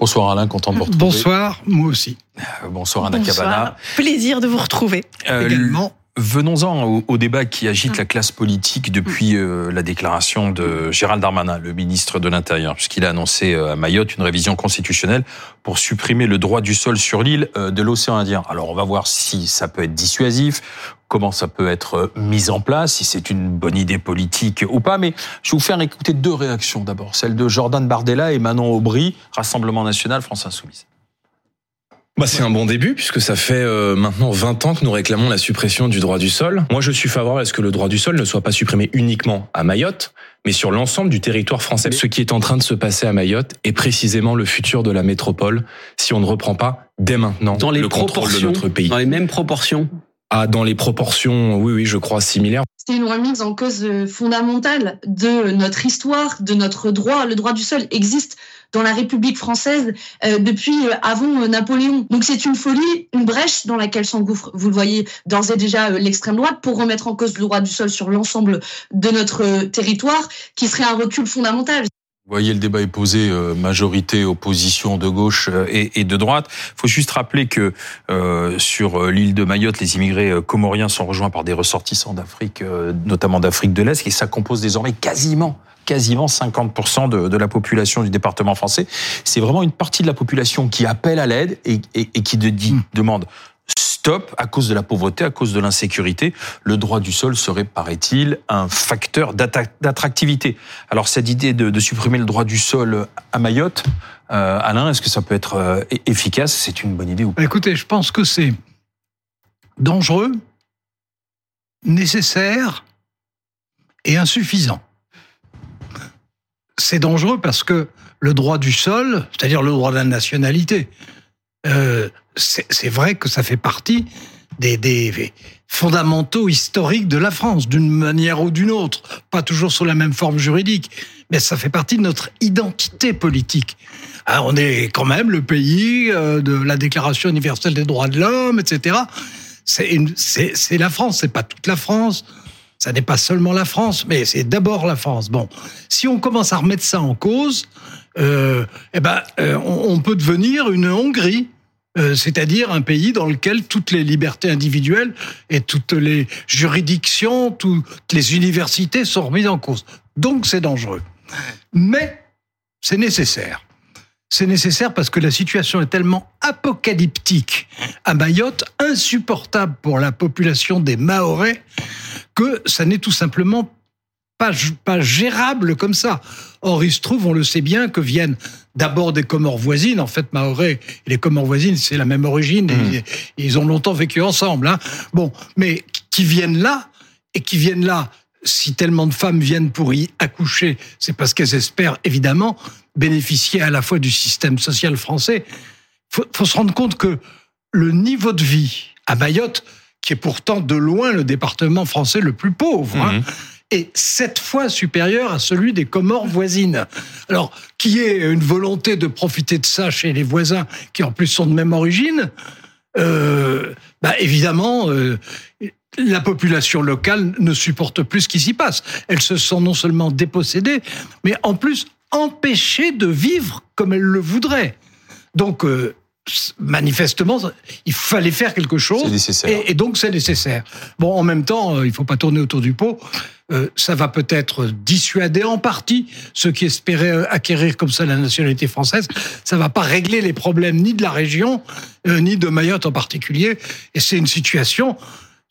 Bonsoir Alain, content de vous retrouver. Bonsoir, moi aussi. Euh, bonsoir Anna Cabana. Plaisir de vous retrouver. Euh, Également. Venons-en au, débat qui agite la classe politique depuis euh, la déclaration de Gérald Darmanin, le ministre de l'Intérieur, puisqu'il a annoncé à Mayotte une révision constitutionnelle pour supprimer le droit du sol sur l'île de l'océan Indien. Alors on va voir si ça peut être dissuasif, comment ça peut être mis en place, si c'est une bonne idée politique ou pas. Mais je vais vous faire écouter deux réactions d'abord, celle de Jordan Bardella et Manon Aubry, Rassemblement National, France Insoumise. Bah, c'est un bon début puisque ça fait euh, maintenant 20 ans que nous réclamons la suppression du droit du sol. Moi, je suis favorable à ce que le droit du sol ne soit pas supprimé uniquement à Mayotte, mais sur l'ensemble du territoire français. Ce qui est en train de se passer à Mayotte est précisément le futur de la métropole si on ne reprend pas dès maintenant dans les le contrôle de notre pays. Dans les mêmes proportions ah, dans les proportions, oui, oui, je crois similaires. C'est une remise en cause fondamentale de notre histoire, de notre droit. Le droit du sol existe dans la République française euh, depuis euh, avant euh, Napoléon. Donc c'est une folie, une brèche dans laquelle s'engouffre, vous le voyez d'ores et déjà, l'extrême droite pour remettre en cause le droit du sol sur l'ensemble de notre territoire, qui serait un recul fondamental. Vous voyez, le débat est posé, euh, majorité, opposition de gauche euh, et, de droite. Il faut juste rappeler que euh, sur l'île de Mayotte, les immigrés comoriens sont rejoints par des ressortissants d'Afrique, notamment d'Afrique de l'Est, et ça compose désormais quasiment quasiment 50% de, de, la population du département français. C'est vraiment une partie de la population qui appelle à l'aide et, et, qui dit, hmm. demande stop à cause de la pauvreté, à cause de l'insécurité. Le droit du sol serait, paraît-il, un facteur d'attractivité. Alors cette idée de, supprimer le droit du sol à Mayotte, euh, Alain, est-ce que ça peut être euh, efficace? C'est une bonne idée ou pas? Écoutez, je pense que c'est dangereux, nécessaire et insuffisant. C'est dangereux parce que le droit du sol, c'est-à-dire le droit de la nationalité, euh, c'est vrai que ça fait partie des, fondamentaux historiques de la France, d'une manière ou d'une autre, pas toujours sous la même forme juridique, mais ça fait partie de notre identité politique. Alors, on est quand même le pays euh, de la Déclaration universelle des droits de l'homme, etc. C'est la France, c'est pas toute la France. Ça n'est pas seulement la France, mais c'est d'abord la France. Bon, si on commence à remettre ça en cause, euh, eh ben, euh, on, peut devenir une Hongrie. Euh, c'est-à-dire un pays dans lequel toutes les libertés individuelles et toutes les juridictions, toutes les universités sont remises en cause. Donc c'est dangereux. Mais c'est nécessaire. C'est nécessaire parce que la situation est tellement apocalyptique à Mayotte, insupportable pour la population des Mahorais, que ça n'est tout simplement pas, pas gérable comme ça. Or, il se trouve, on le sait bien, que viennent d'abord des Comores voisines. En fait, Mahorais et les Comores voisines, c'est la même origine. Mmh. ils, ont longtemps vécu ensemble. Hein. Bon, mais qui viennent là et qui viennent là. Si tellement de femmes viennent pour y accoucher, c'est parce qu'elles espèrent évidemment bénéficier à la fois du système social français. Faut, faut se rendre compte que le niveau de vie à Mayotte, qui est pourtant de loin le département français le plus pauvre, hein, mmh est sept fois supérieur à celui des Comores voisines. Alors, qui est une volonté de profiter de ça chez les voisins qui en plus sont de même origine, euh, bah évidemment, euh, la population locale ne supporte plus ce qui s'y passe. Elle se sent non seulement dépossédée, mais en plus empêchée de vivre comme elle le voudrait. Donc, euh, manifestement, il fallait faire quelque chose. Et, donc, c'est nécessaire. Bon, en même temps, euh, il ne faut pas tourner autour du pot. Euh, ça va peut-être dissuader en partie ceux qui espéraient euh, acquérir comme ça la nationalité française. Ça va pas régler les problèmes ni de la région, ni de Mayotte en particulier. Et c'est une situation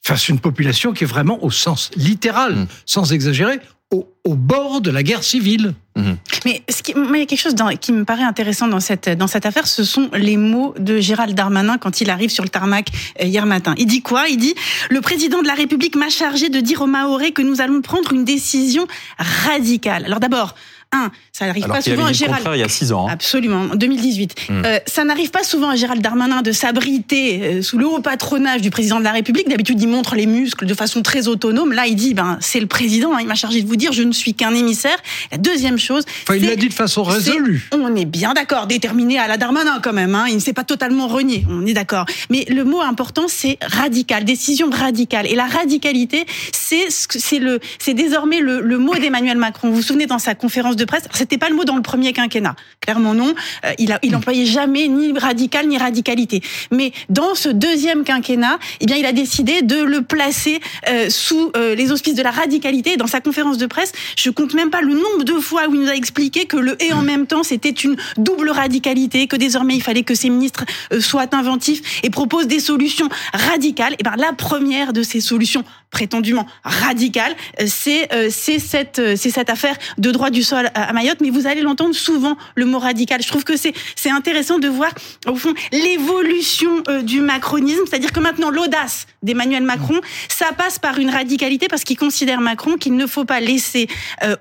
face à une population qui est vraiment au sens littéral, mm. sans exagérer, au, bord de la guerre civile. Mhm. Mais ce qui, il y a quelque chose qui me paraît intéressant dans cette, dans cette affaire, ce sont les mots de Gérald Darmanin quand il arrive sur le tarmac euh, hier matin. Il dit quoi? Il dit Le président de la République m'a chargé de dire aux Mahorais que nous allons prendre une décision radicale. Alors d'abord, un, ça n'arrive pas souvent à Gérald. il y a six ans. Hein. Absolument, en 2018. Hmm. Euh, ça n'arrive pas souvent à Gérald Darmanin de s'abriter euh, sous le haut patronage du président de la République. D'habitude, il montre les muscles de façon très autonome. Là, il dit, ben, c'est le président. Hein, il m'a chargé de vous dire, je ne suis qu'un émissaire. La deuxième chose. Enfin, il l'a dit de façon résolue. On est bien d'accord, déterminé à la Darmanin quand même. Hein, il ne s'est pas totalement renié. On est d'accord. Mais le mot important, c'est radical, décision radicale. Et la radicalité, c'est désormais le, le mot d'Emmanuel Macron. Vous vous souvenez dans sa conférence de presse, c'était pas le mot dans le premier quinquennat, clairement non. Euh, il a il employait jamais ni radical ni radicalité. Mais dans ce deuxième quinquennat, eh bien il a décidé de le placer euh, sous euh, les auspices de la radicalité. Dans sa conférence de presse, je compte même pas le nombre de fois où il nous a expliqué que le et en même temps c'était une double radicalité, que désormais il fallait que ces ministres soient inventifs et proposent des solutions radicales. Et ben la première de ces solutions prétendument radicales, c'est c'est cette c'est cette affaire de droit du sol à Mayotte. Mais vous allez l'entendre souvent le mot radical. Je trouve que c'est c'est intéressant de voir au fond l'évolution du macronisme, c'est-à-dire que maintenant l'audace d'Emmanuel Macron, ça passe par une radicalité parce qu'il considère Macron qu'il ne faut pas laisser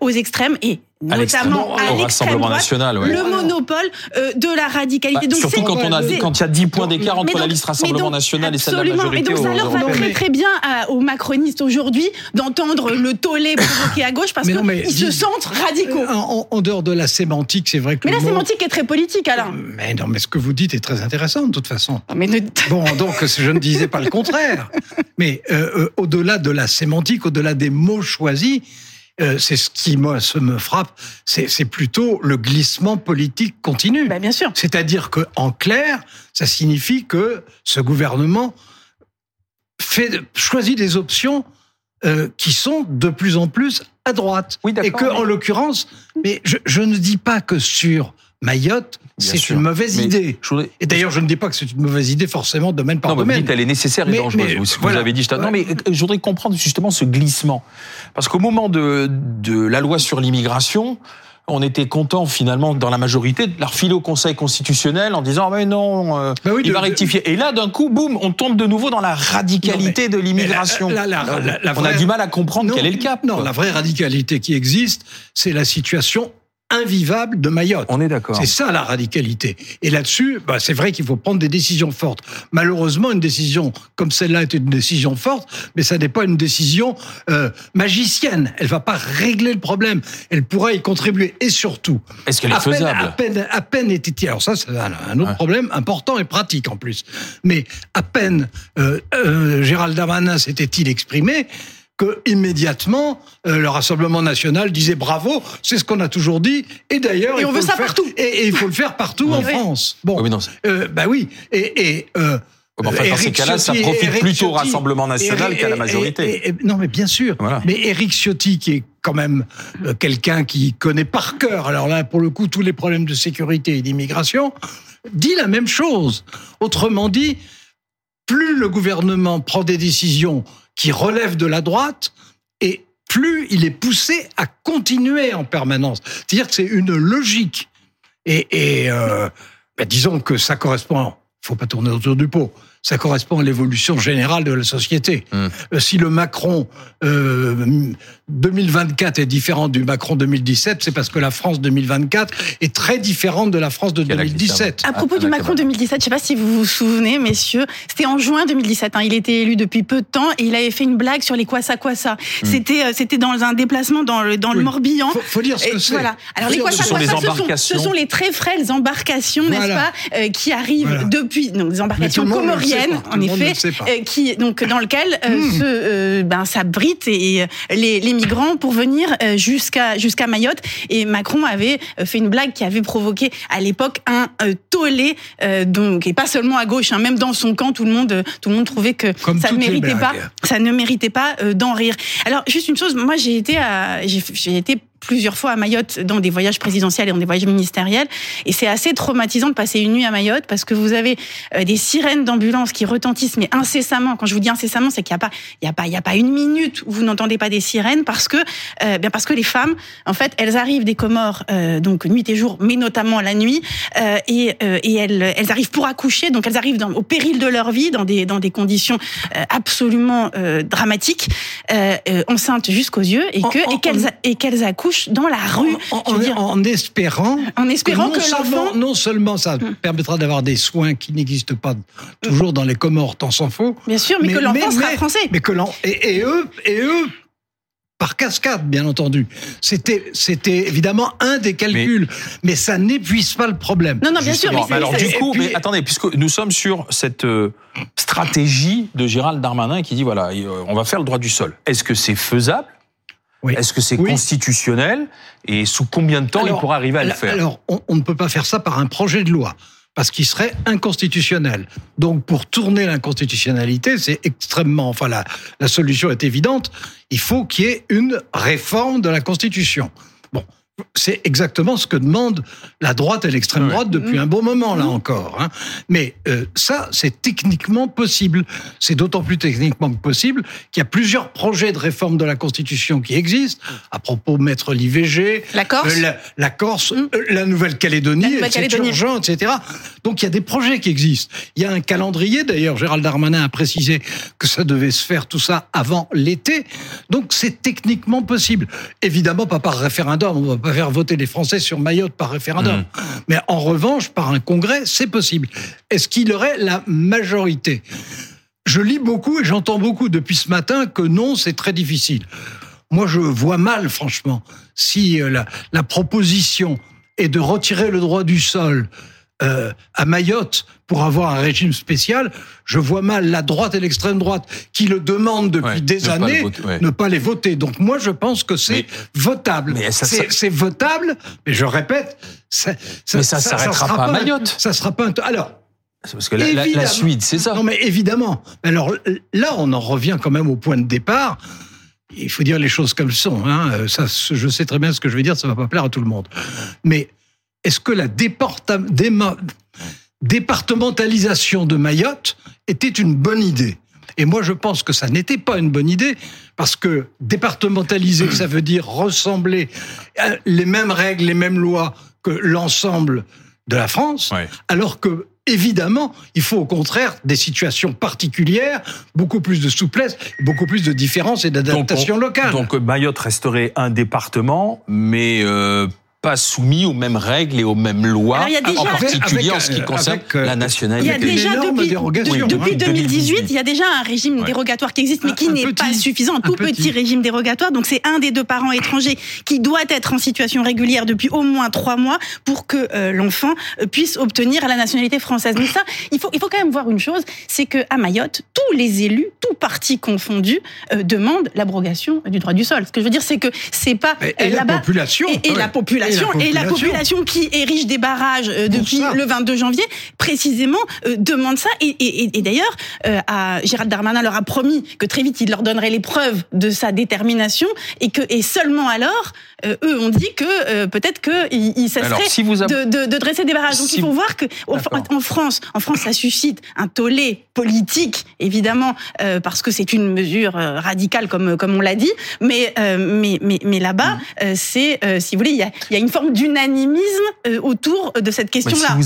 aux extrêmes et notamment à droite, national, ouais. le monopole euh, de la radicalité. Bah, donc surtout quand on a quand il y a 10 points d'écart entre donc, la liste Rassemblement donc, national et celle de la majorité. Et donc ça leur va très très bien à, aux macronistes aujourd'hui d'entendre le tollé provoqué à gauche parce qu'ils se sentent radicaux. En, en, dehors de la sémantique, c'est vrai que. Mais la mot... sémantique est très politique, Alain. Mais non, mais ce que vous dites est très intéressant de toute façon. Mais ne... Bon, donc je ne disais pas le contraire. Mais euh, euh, au-delà de la sémantique, au-delà des mots choisis euh, c'est ce qui moi se me frappe, c'est plutôt le glissement politique continu. Ben bien sûr. C'est-à-dire que en clair, ça signifie que ce gouvernement fait choisit des options euh, qui sont de plus en plus à droite. Oui, et que mais... en l'occurrence, mais je, je ne dis pas que sur Mayotte, c'est une mauvaise mais idée. Et d'ailleurs, je ne dis pas que c'est une mauvaise idée forcément domaine par non, domaine. Vous dites elle est nécessaire et mais, dangereuse. Mais, vous, voilà. vous avez dit. Non, mais je voudrais comprendre justement ce glissement, parce qu'au moment de, de la loi sur l'immigration, on était content finalement dans la majorité de la refiler au Conseil constitutionnel en disant mais non, euh, bah oui, il de, va rectifier. De... Et là, d'un coup, boum, on tombe de nouveau dans la radicalité non, de l'immigration. On a du mal à comprendre non, quel est le cap. Non, quoi. la vraie radicalité qui existe, c'est la situation invivable de Mayotte. On est d'accord. C'est ça la radicalité. Et là-dessus, bah, c'est vrai qu'il faut prendre des décisions fortes. Malheureusement, une décision comme celle-là est une décision forte, mais ça n'est pas une décision euh, magicienne. Elle va pas régler le problème. Elle pourra y contribuer. Et surtout, est-ce qu'elle est à faisable peine, à peine, à peine était alors ça, c'est un autre ouais. problème important et pratique en plus. Mais à peine euh, euh, Gérald Darmanin s'était-il exprimé que immédiatement euh, le Rassemblement national disait bravo, c'est ce qu'on a toujours dit, et d'ailleurs et on veut ça faire, partout, et, et, il faut le faire partout oui. en oui. France. Bon, oui, non, euh, bah oui, et, et euh, Bon, enfin, dans ces cas-là, ça profite Eric plutôt au Rassemblement national qu'à la majorité. Et, non, mais bien sûr. Voilà. Mais Éric Ciotti, qui est quand même euh, quelqu'un qui connaît par cœur, alors là, pour le coup, tous les problèmes de sécurité et d'immigration, dit la même chose. Autrement dit, plus le gouvernement prend des décisions qui relève de la droite, et plus il est poussé à continuer en permanence. C'est-à-dire que c'est une logique. Et, et euh, ben disons que ça correspond, il faut pas tourner autour du pot, ça correspond à l'évolution générale de la société. Mmh. Si le Macron euh, 2024 est différent du Macron 2017, c'est parce que la France 2024 est très différente de la France de 2017. À propos du Macron 2017, je ne sais pas si vous vous souvenez, messieurs, c'était en juin 2017. Hein, il était élu depuis peu de temps et il avait fait une blague sur les quoi ça quoi ça. Mmh. C'était euh, c'était dans un déplacement dans le dans oui. le Morbihan. Faut, faut dire ce que c'est. Voilà. Alors les quoi ça quoi ça, ce sont, ce sont les très frêles embarcations, voilà. n'est-ce pas, euh, qui arrivent voilà. depuis donc des embarcations comoriennes, en effet, euh, qui donc dans lequel euh, mmh. se, euh, ben s'abritent et, et les, les migrants pour venir jusqu'à jusqu'à Mayotte. Et Macron avait fait une blague qui avait provoqué à l'époque un euh, tollé, euh, donc et pas seulement à gauche, hein, même dans son camp, tout le monde tout le monde trouvait que Comme ça ne méritait pas, ça ne méritait pas euh, d'en rire. Alors juste une chose, moi j'ai été à, j'ai été plusieurs fois à Mayotte dans des voyages présidentiels et dans des voyages ministériels. Et c'est assez traumatisant de passer une nuit à Mayotte parce que vous avez euh, des sirènes d'ambulance qui retentissent, mais incessamment. Quand je vous dis incessamment, c'est qu'il n'y a pas, il y a pas, il y a pas une minute où vous n'entendez pas des sirènes parce que, euh, bien parce que les femmes, en fait, elles arrivent des Comores, euh, donc nuit et jour, mais notamment la nuit, euh, et, et elles, elles arrivent pour accoucher, donc elles arrivent dans, au péril de leur vie, dans des, dans des conditions absolument dramatiques, enceintes jusqu'aux yeux, et que, et qu'elles, et qu'elles accouchent dans la rue. En, en, dire, en espérant, en espérant que, que non, seulement, non seulement ça hum. permettra d'avoir des soins qui n'existent pas toujours dans les Comores, tant s'en faut. Bien sûr, mais, mais que l'enfant sera mais, français. Mais que et, et, eux, et eux par cascade, bien entendu. C'était, c'était évidemment un des calculs, mais, ça n'épuise pas le problème. Non, non, bien sûr. Mais, alors, du coup, mais attendez, puisque nous sommes sur cette euh, stratégie de Gérald Darmanin qui dit voilà, euh, on va faire le droit du sol. Est-ce que c'est faisable oui. Est-ce que c'est constitutionnel Et sous combien de temps il pourra arriver à le faire Alors, on, on, ne peut pas faire ça par un projet de loi parce qu'il serait inconstitutionnel. Donc pour tourner l'inconstitutionnalité, c'est extrêmement, enfin la, la solution est évidente, il faut qu'il y ait une réforme de la Constitution. C'est exactement ce que demande la droite et l'extrême droite depuis mmh. un bon moment, là mmh. encore. Hein. Mais euh, ça, c'est techniquement possible. C'est d'autant plus techniquement possible qu'il y a plusieurs projets de réforme de la Constitution qui existent, à propos de mettre l'IVG, la Corse, euh, la, Corse, mmh. euh, la Nouvelle-Calédonie, c'est urgent, etc. Donc il y a des projets qui existent. Il y a un calendrier, d'ailleurs, Gérald Darmanin a précisé que ça devait se faire tout ça avant l'été. Donc c'est techniquement possible. Évidemment, pas par référendum, on va pas faire voter les Français sur Mayotte par référendum. Mmh. Mais en revanche, par un congrès, c'est possible. Est-ce qu'il aurait la majorité? Je lis beaucoup et j'entends beaucoup depuis ce matin que non, c'est très difficile. Moi, je vois mal, franchement, si euh, la, la proposition est de retirer le droit du sol euh, à Mayotte pour avoir un régime spécial, je vois mal la droite et l'extrême droite qui le demandent depuis des années ne pas les voter. Donc moi, je pense que c'est votable. C'est votable, mais je répète, ça, ça, mais ça, ça s'arrêtera pas, à Mayotte. Ça sera pas un... alors. Parce que la, la, suite, c'est ça. Non, mais évidemment. Alors là, on en revient quand même au point de départ il faut dire les choses comme elles sont. Hein. Ça, je sais très bien ce que je vais dire, ça va pas plaire à tout le monde. Mais est-ce que la départementalisation de Mayotte était une bonne idée? Et moi, je pense que ça n'était pas une bonne idée, parce que départementaliser, ça veut dire ressembler à les mêmes règles, les mêmes lois que l'ensemble de la France, alors que évidemment, il faut au contraire des situations particulières, beaucoup plus de souplesse, beaucoup plus de différence et d'adaptation locale. Donc Mayotte resterait un département, mais euh, pas soumis aux mêmes règles et aux mêmes lois, en particulier en ce qui concerne euh, la nationalité. Il y a déjà depuis, depuis 2018, il y a déjà un régime dérogatoire qui existe, mais qui n'est pas suffisant, un tout petit. régime dérogatoire. Donc c'est un des deux parents étrangers qui doit être en situation régulière depuis au moins trois mois pour que euh, l'enfant euh, puisse obtenir la nationalité française. Mais ça, il faut, il faut quand même voir une chose, c'est que à Mayotte, tous les élus, tous partis confondus, demandent l'abrogation du droit du sol. Ce que je veux dire, c'est que c'est pas et, la population et la population et la population, qui érige des barrages euh, depuis le 22 janvier, précisément, euh, demande ça. Et, d'ailleurs, euh, Gérald Darmanin leur a promis que très vite il leur donnerait les preuves de sa détermination et que et seulement alors, eux ont dit que peut-être que il, cesserait de, dresser des barrages. Donc il faut voir que en, France, en France, ça suscite un tollé politique, évidemment, parce que c'est une mesure radicale comme comme on l'a dit. Mais mais mais, mais là-bas, mm. c'est si vous voulez, il y a, y a une forme d'unanimisme euh, autour de cette question-là.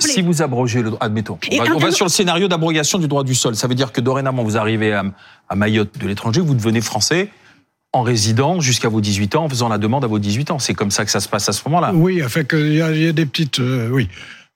Si, si, vous abrogez le droit, admettons, on va, sur le scénario d'abrogation du droit du sol. Ça veut dire que dorénavant, vous arrivez à, Mayotte de l'étranger, vous devenez français en résidant jusqu'à vos 18 ans, en faisant la demande à vos 18 ans. C'est comme ça que ça se passe à ce moment-là. Oui, fait il y, a des petites, euh, oui.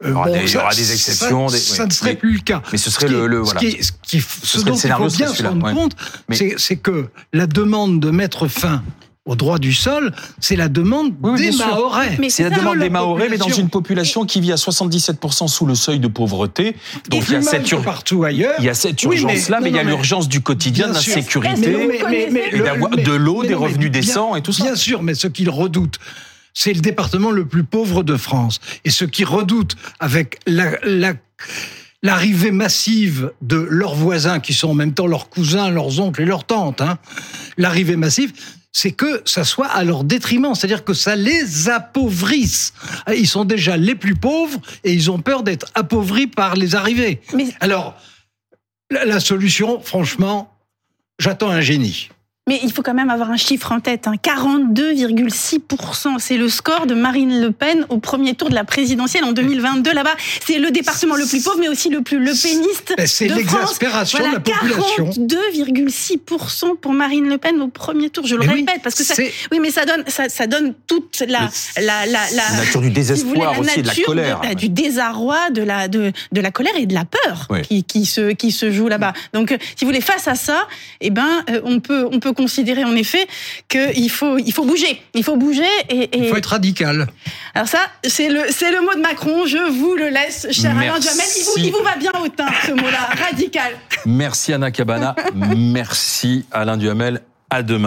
Euh, il, y aura, des, exceptions. Ça, ne serait plus le cas. Mais ce serait le, voilà. Ce, qui, ce, qui, ce, dont il faut bien se rendre compte, c'est que la demande de mettre fin au droit du sol, c'est la demande des Mahorais. C'est la demande des Mahorais, mais dans une population qui vit à 77% sous le seuil de pauvreté. Donc il y a cette partout ailleurs. Il y a cette urgence-là, mais, il y a l'urgence du quotidien, de la sécurité, de l'eau, des revenus décents et tout ça. Bien sûr, mais ce qu'ils redoutent, c'est le département le plus pauvre de France. Et ce qu'ils redoutent avec la, l'arrivée massive de leurs voisins, qui sont en même temps leurs cousins, leurs oncles et leurs tantes, hein, l'arrivée massive, c'est que ça soit à leur détriment, c'est-à-dire que ça les appauvrisse. Ils sont déjà les plus pauvres et ils ont peur d'être appauvris par les arrivées. Alors, la solution, franchement, j'attends un génie. Mais il faut quand même avoir un chiffre en tête. Hein. 42,6%, c'est le score de Marine Le Pen au premier tour de la présidentielle en 2022. Là-bas, c'est le département le plus pauvre, mais aussi le plus le péniste. C'est l'exaspération de la population. 42,6% pour Marine Le Pen au premier tour. Je le répète parce que ça, oui, mais ça donne, ça, ça donne toute la, la, la, la, nature du désespoir aussi, de la colère, du désarroi, de la, de, de la colère et de la peur qui, qui se, qui se joue là-bas. Donc, si vous voulez, face à ça, eh ben, euh, on peut, on peut considérer en effet qu'il faut, il faut bouger. Il faut bouger et, et... Il faut être radical. Alors ça, c'est le, c'est le mot de Macron. Je vous le laisse, cher Alain. Duhamel. Il vous, il vous va bien au teint, ce mot-là, radical. Merci Anna Cabana. Merci Alain Duhamel. À demain.